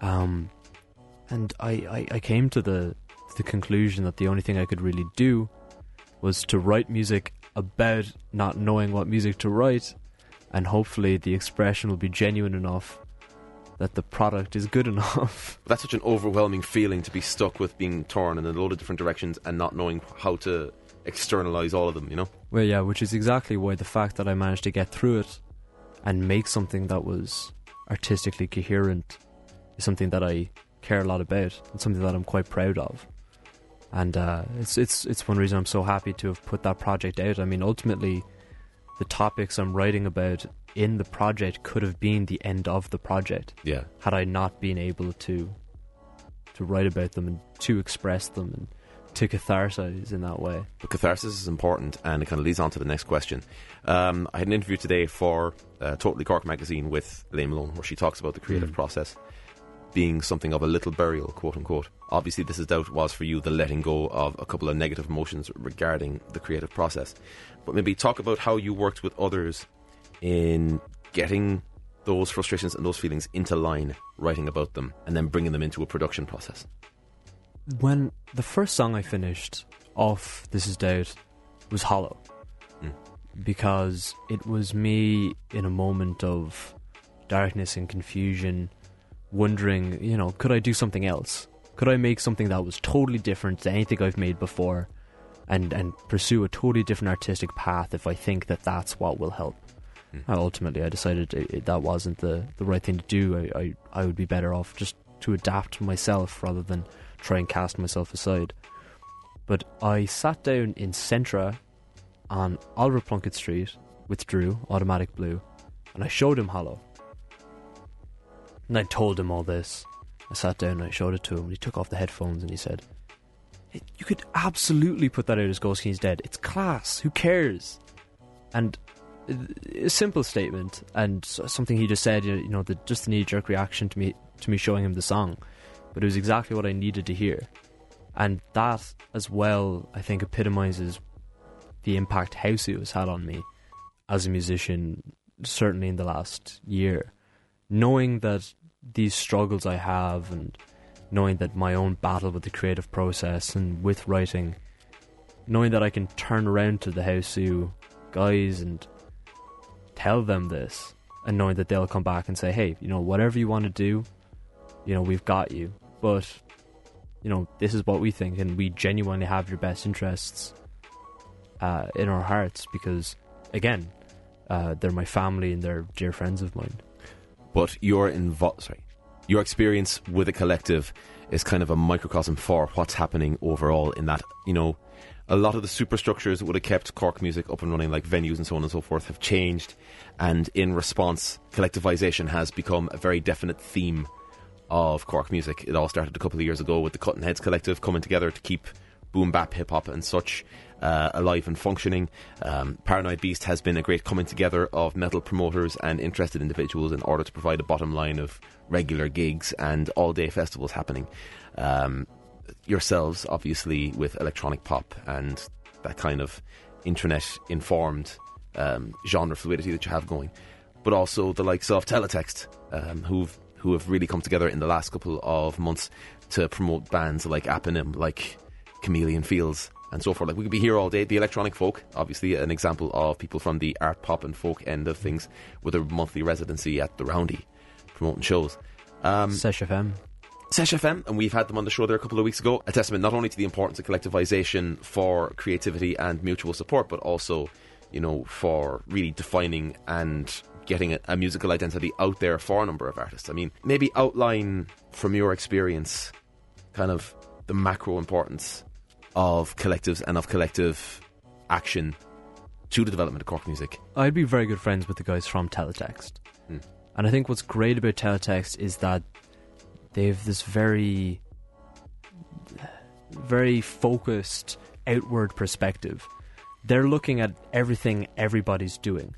Um, and I, I, I came to the the conclusion that the only thing I could really do was to write music about not knowing what music to write, and hopefully the expression will be genuine enough that the product is good enough. That's such an overwhelming feeling to be stuck with being torn in a load of different directions and not knowing how to externalize all of them, you know? Well, yeah, which is exactly why the fact that I managed to get through it and make something that was artistically coherent is something that I care a lot about and something that I'm quite proud of. And uh, it's it's it's one reason I'm so happy to have put that project out. I mean, ultimately, the topics I'm writing about in the project could have been the end of the project Yeah. had I not been able to to write about them and to express them and to catharsize in that way. But catharsis is important, and it kind of leads on to the next question. Um, I had an interview today for uh, Totally Cork magazine with Elaine Malone, where she talks about the creative Mm. process being something of a little burial, quote unquote. Obviously, this is doubt was for you the letting go of a couple of negative emotions regarding the creative process. But maybe talk about how you worked with others in getting those frustrations and those feelings into line, writing about them, and then bringing them into a production process. when the first song I finished off This Is Doubt was Hollow. Mm. Because it was me in a moment of darkness and confusion, wondering, you know, could I do something else? Could I make something that was totally different to anything I've made before and, and pursue a totally different artistic path if I think that that's what will help? Hmm. And ultimately, I decided it, it- that wasn't the, the right thing to do. I, I, I would be better off just to adapt myself rather than try and cast myself aside. But I sat down in Centra on Oliver Plunkett Street with Drew, Automatic Blue, and I showed him Hollow. And I told him all this. I sat down and I showed it to him, he took off the headphones and he said, You could absolutely put that out as Ghostking's Dead. It's class. Who cares? And uh, a simple statement and something he just said, you know, the, just the knee jerk reaction to me to me showing him the song, but it was exactly what I needed to hear, and that as well, I think, epitomizes the impact Hausu has had on me as a musician, certainly in the last year. Knowing that these struggles I have, and knowing that my own battle with the creative process and with writing, knowing that I can turn around to the Hausu guys and tell them this and knowing that they'll come back and say, hey, you know, whatever you want to do, you know, we've got you. But, you know, this is what we think and we genuinely have your best interests uh, in our hearts because, again, uh, they're my family and they're dear friends of mine. But your invo- sorry, your experience with a collective is kind of a microcosm for what's happening overall. In that, you know, a lot of the superstructures that would have kept Cork music up and running, like venues and so on and so forth, have changed, and in response, collectivization has become a very definite theme of Cork music. It all started a couple of years ago with the Cutting Heads Collective coming together to keep boom bap hip hop and such uh, alive and functioning. Um, Paranoid Beast has been a great coming together of metal promoters and interested individuals in order to provide a bottom line of regular gigs and all day festivals happening. Um, yourselves, obviously, with electronic pop and that kind of internet informed um, genre fluidity that you have going, but also the likes of Teletext, um, who've who have really come together in the last couple of months to promote bands like Aponym, like Chameleon Fields, and so forth. Like we could be here all day. The electronic folk, obviously, an example of people from the art, pop, and folk end of things, with a monthly residency at the Roundy, promoting shows. Um, Sesh FM. Sesh FM, and we've had them on the show there a couple of weeks ago. A testament not only to the importance of collectivization for creativity and mutual support, but also, you know, for really defining and getting a, a musical identity out there for a number of artists. I mean, maybe outline from your experience kind of the macro importance of collectives and of collective action to the development of Cork music. I'd be very good friends with the guys from Teletext. Hmm. And I think what's great about Teletext is that they've this very, very focused outward perspective. They're looking at everything everybody's doing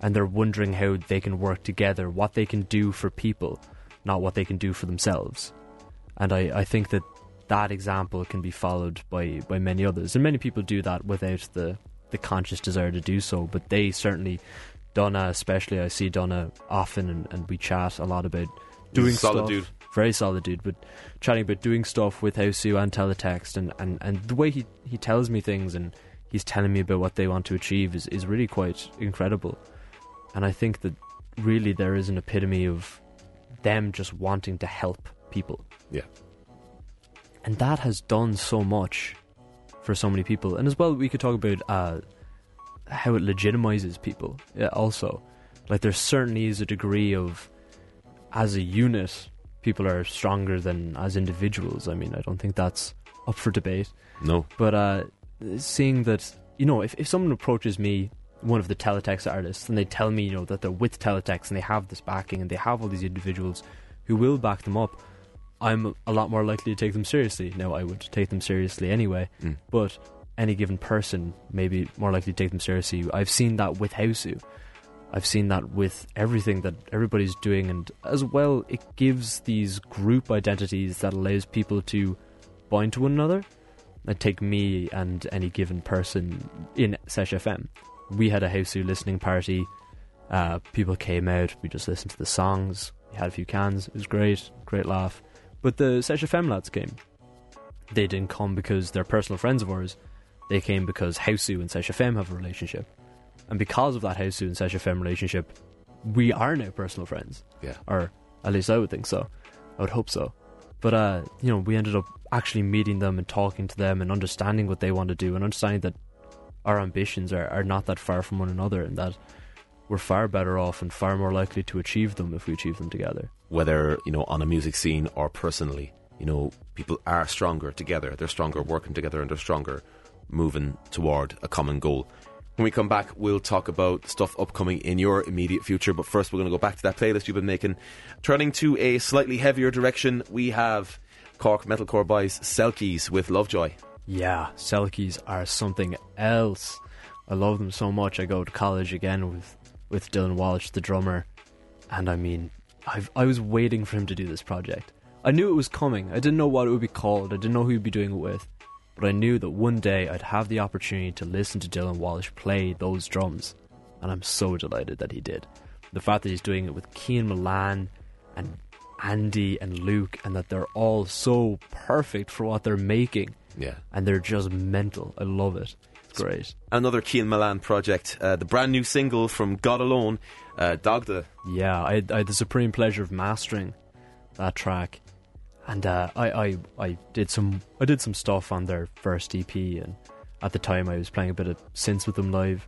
and they're wondering how they can work together, what they can do for people, not what they can do for themselves. And I, I think that that example can be followed by, by many others. And many people do that without the, the conscious desire to do so. But they certainly, Donna especially, I see Donna often and, and we chat a lot about doing He's a solid stuff. dude. Very solid dude, but chatting about doing stuff with Hausu and Teletext and, and, and the way he, he tells me things and he's telling me about what they want to achieve is, is really quite incredible. And I think that really there is an epitome of them just wanting to help people. Yeah. And that has done so much for so many people. And as well, we could talk about uh, how it legitimizes people yeah, also. Like, there certainly is a degree of, as a unit, people are stronger than as individuals. I mean, I don't think that's up for debate. No. But uh, seeing that, you know, if, if someone approaches me, one of the teletext artists, and they tell me, you know, that they're with teletext and they have this backing and they have all these individuals who will back them up, I'm a lot more likely to take them seriously. Now, I would take them seriously anyway, Mm. but any given person may be more likely to take them seriously. I've seen that with Hausu. I've seen that with everything that everybody's doing, and as well, it gives these group identities that allows people to bind to one another. And take me and any given person in Sesh FM. We had a Hausu listening party. Uh, people came out. We just listened to the songs. We had a few cans. It was great. Great laugh. But the Sesh FM lads came. They didn't come because they're personal friends of ours. They came because Hausu and Sesh FM have a relationship. And because of that Hausu and Sesh FM relationship, we are now personal friends. Yeah. Or at least I would think so. I would hope so. But uh, you know, we ended up actually meeting them and talking to them and understanding what they want to do and understanding that our ambitions are, are not that far from one another and that we're far better off and far more likely to achieve them if we achieve them together. Whether you know on a music scene or personally. You know people are stronger together. They're stronger working together and they're stronger moving toward a common goal. When we come back we'll talk about stuff upcoming in your immediate future. But first we're going to go back to that playlist you've been making. Turning to a slightly heavier direction we have cork metalcore boys selkies with lovejoy. Yeah, Selkies are something else. I love them so much. I go to college again with with Dylan Walsh, the drummer, and I mean, I've, I was waiting for him to do this project. I knew it was coming. I didn't know what it would be called. I didn't know who he'd be doing it with, but I knew that one day I'd have the opportunity to listen to Dylan Walsh play those drums, and I'm so delighted that he did. The fact that he's doing it with Kean Milan and Andy and Luke, and that they're all so perfect for what they're making yeah and they're just mental. I love it. Great. another Keane Milan project uh, the brand new single from God Alone uh, Dagda Yeah, I had, I had the supreme pleasure of mastering that track, and uh, I, I I did some I did some stuff on their first EP, and at the time I was playing a bit of synths with them live,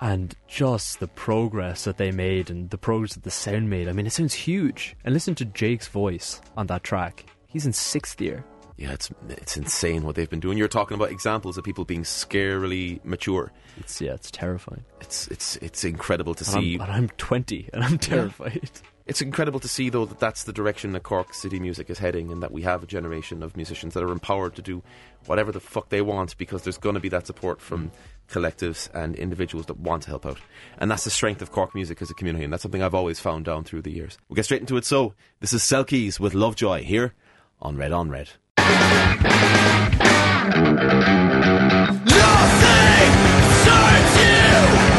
and just the progress that they made and the progress that the sound made. I mean, it sounds huge. And listen to Jake's voice on that track. He's in sixth year. Yeah, it's it's insane what they've been doing. You're talking about examples of people being scarily mature. It's yeah, it's terrifying. It's it's it's incredible to And I'm, see. and I'm 20 and I'm terrified. It's incredible to see though that that's the direction that Cork City music is heading, and that we have a generation of musicians that are empowered to do whatever the fuck they want because there's going to be that support from mm. collectives and individuals that want to help out, and that's the strength of Cork music as a community, and that's something I've always found down through the years. We'll get straight into it. So this is Selkies with Lovejoy here on Red on Red. Nothing serves you.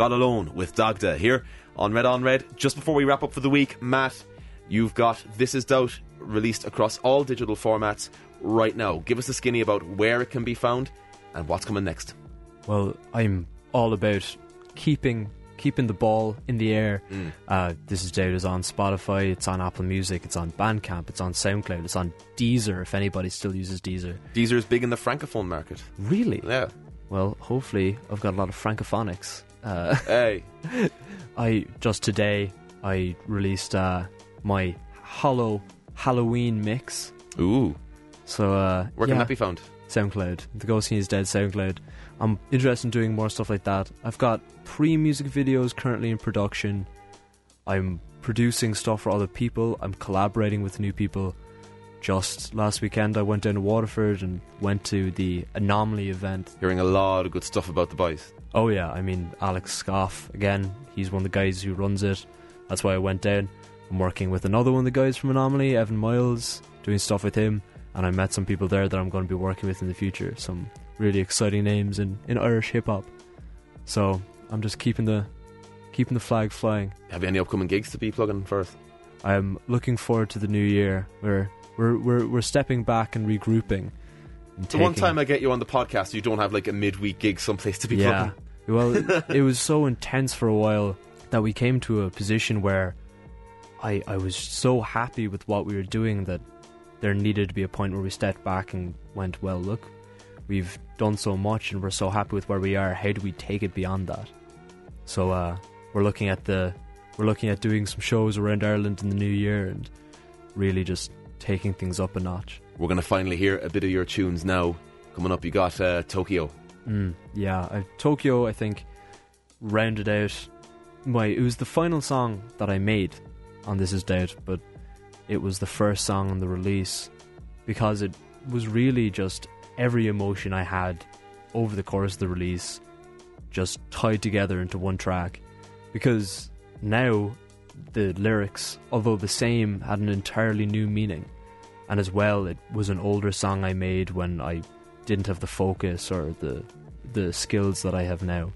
God Alone with Dagda here on Red on Red. Just before we wrap up for the week, Matt, you've got This Is Doubt released across all digital formats right now. Give us a skinny about where it can be found and what's coming next. Well, I'm all about keeping keeping the ball in the air. Mm. Uh, this is Doubt is on Spotify, it's on Apple Music, it's on Bandcamp, it's on SoundCloud, it's on Deezer if anybody still uses Deezer. Deezer is big in the francophone market. Really? Yeah. Well, hopefully I've got a lot of francophonics. Uh, Hey, I just today I released uh, my Hollow Halloween mix. ooh, So uh, where can yeah. that be found? SoundCloud. The Ghostking is Dead SoundCloud. I'm interested in doing more stuff like that. I've got pre music videos currently in production. I'm producing stuff for other people. I'm collaborating with new people. Just last weekend, I went down to Waterford and went to the Anomaly event. Hearing a lot of good stuff about the boys. Oh, yeah, I mean, Alex Gough, again, he's one of the guys who runs it. That's why I went down. I'm working with another one of the guys from Anomaly, Evan Miles, doing stuff with him. And I met some people there that I'm going to be working with in the future. Some really exciting names in, in Irish hip hop. So I'm just keeping the keeping the flag flying. Have you any upcoming gigs to be plugging first? I'm looking forward to the new year. We're we're we're, we're stepping back and regrouping. And The one time I get you on the podcast, you don't have like a midweek gig someplace to be yeah. Well, it was so intense for a while that we came to a position where I I was so happy with what we were doing that there needed to be a point where we stepped back and went, well, look, we've done so much and we're so happy with where we are. How do we take it beyond that? So uh, we're looking at the we're looking at doing some shows around Ireland in the new year and really just taking things up a notch. We're going to finally hear a bit of your tunes now. Coming up, you got uh, Tokyo. Mm, yeah, I, Tokyo. I think rounded out my. It was the final song that I made on This Is Doubt, but it was the first song on the release because it was really just every emotion I had over the course of the release just tied together into one track. Because now the lyrics, although the same, had an entirely new meaning. And as well, it was an older song I made when I didn't have the focus or the the skills that I have now.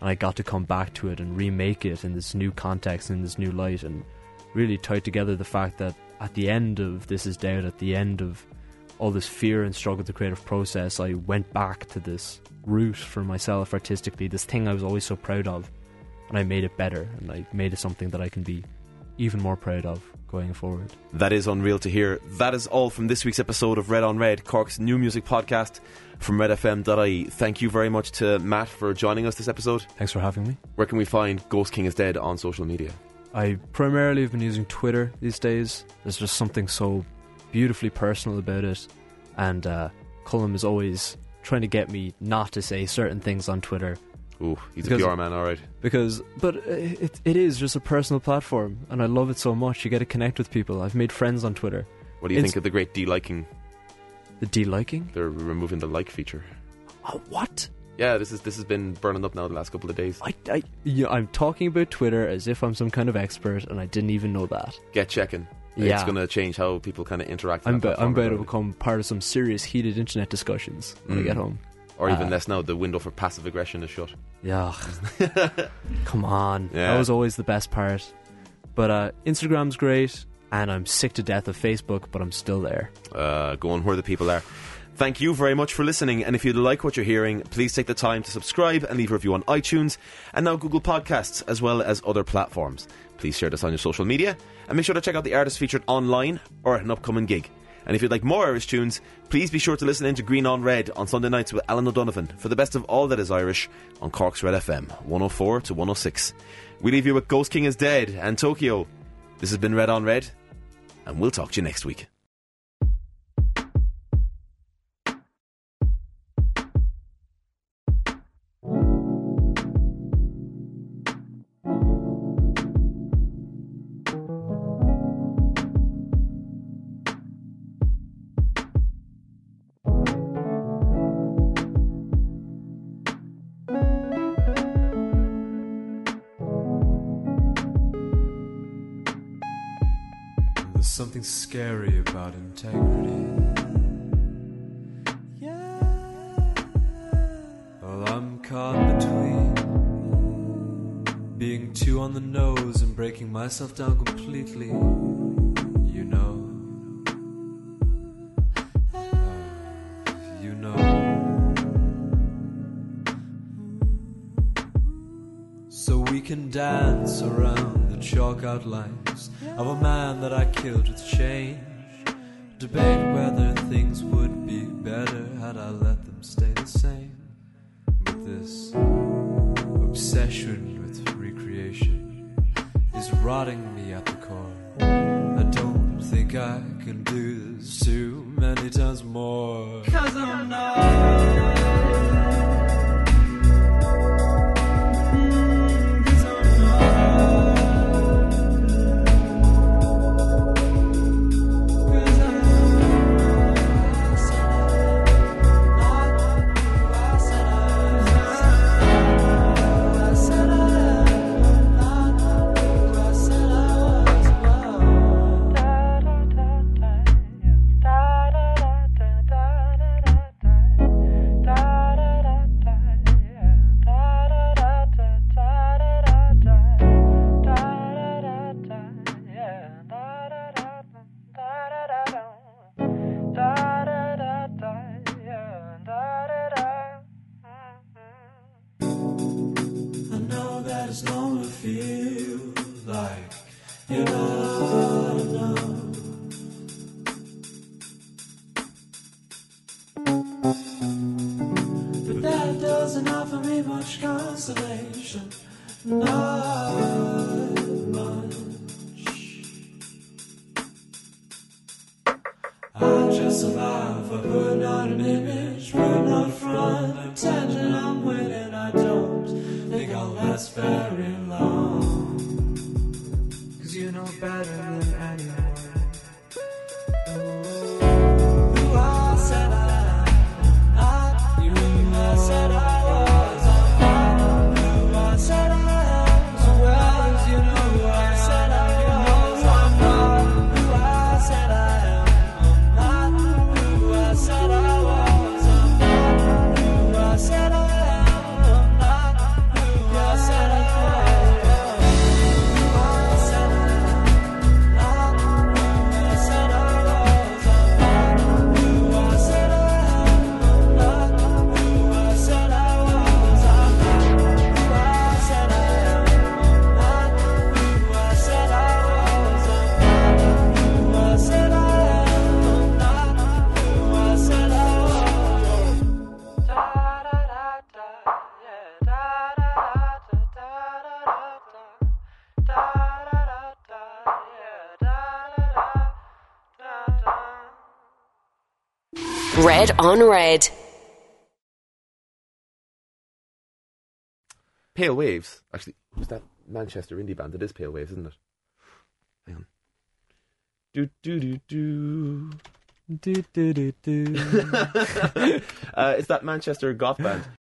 And I got to come back to it and remake it in this new context, in this new light, and really tie together the fact that at the end of This Is Doubt, at the end of all this fear and struggle the creative process, I went back to this root for myself artistically, this thing I was always so proud of, and I made it better, and I made it something that I can be even more proud of going forward. That is unreal to hear. That is all from this week's episode of Red on Red, Cork's new music podcast from redfm.ie. Thank you very much to Matt for joining us this episode. Thanks for having me. Where can we find Ghostking is Dead on social media? I primarily have been using Twitter these days. There's just something so beautifully personal about it, and uh, Cullum is always trying to get me not to say certain things on Twitter Ooh, he's Because- a PR man, alright. because, but it it is just a personal platform, and I love it so much. You get to connect with people. I've made friends on Twitter. What do you It's- think of the great de-liking? The de-liking? They're removing the like feature. Oh, what? Yeah, this is this has been burning up now the last couple of days. I, I, yeah, I'm talking about Twitter as if I'm some kind of expert, and I didn't even know that. Get checking. Yeah. It's going to change how people kind of interact. I'm, I'm about to become part of some serious heated internet discussions when I Mm. get home. Or even uh, less now, the window for passive aggression is shut. Yeah. Come on. Yeah. That was always the best part. But uh, Instagram's great, and I'm sick to death of Facebook, but I'm still there. uh, going where the people are. Thank you very much for listening, and if you like what you're hearing, please take the time to subscribe and leave a review on iTunes and now Google Podcasts, as well as other platforms. Please share this on your social media, and make sure to check out the artists featured online or at an upcoming gig. And if you'd like more Irish tunes, please be sure to listen in to Green on Red on Sunday nights with Alan O'Donovan for the best of all that is Irish on Cork's Red FM, 104 to 106. We leave you with Ghostking is Dead and Tokyo. This has been Red on Red, and we'll talk to you next week. Myself down completely. You know. You know. So we can dance around the chalk outlines of a man that I killed with change. Debate whether things would be better had I let them stay the same. But this obsession with recreation is rotting me at the core. I don't think I can do this too many times more. Cause I'm not. Red on Red. Pale Waves. Actually, who's that Manchester indie band? It is Pale Waves, isn't it? Hang on. Do do do do. Do, do, do, do. uh, it's that Manchester goth band.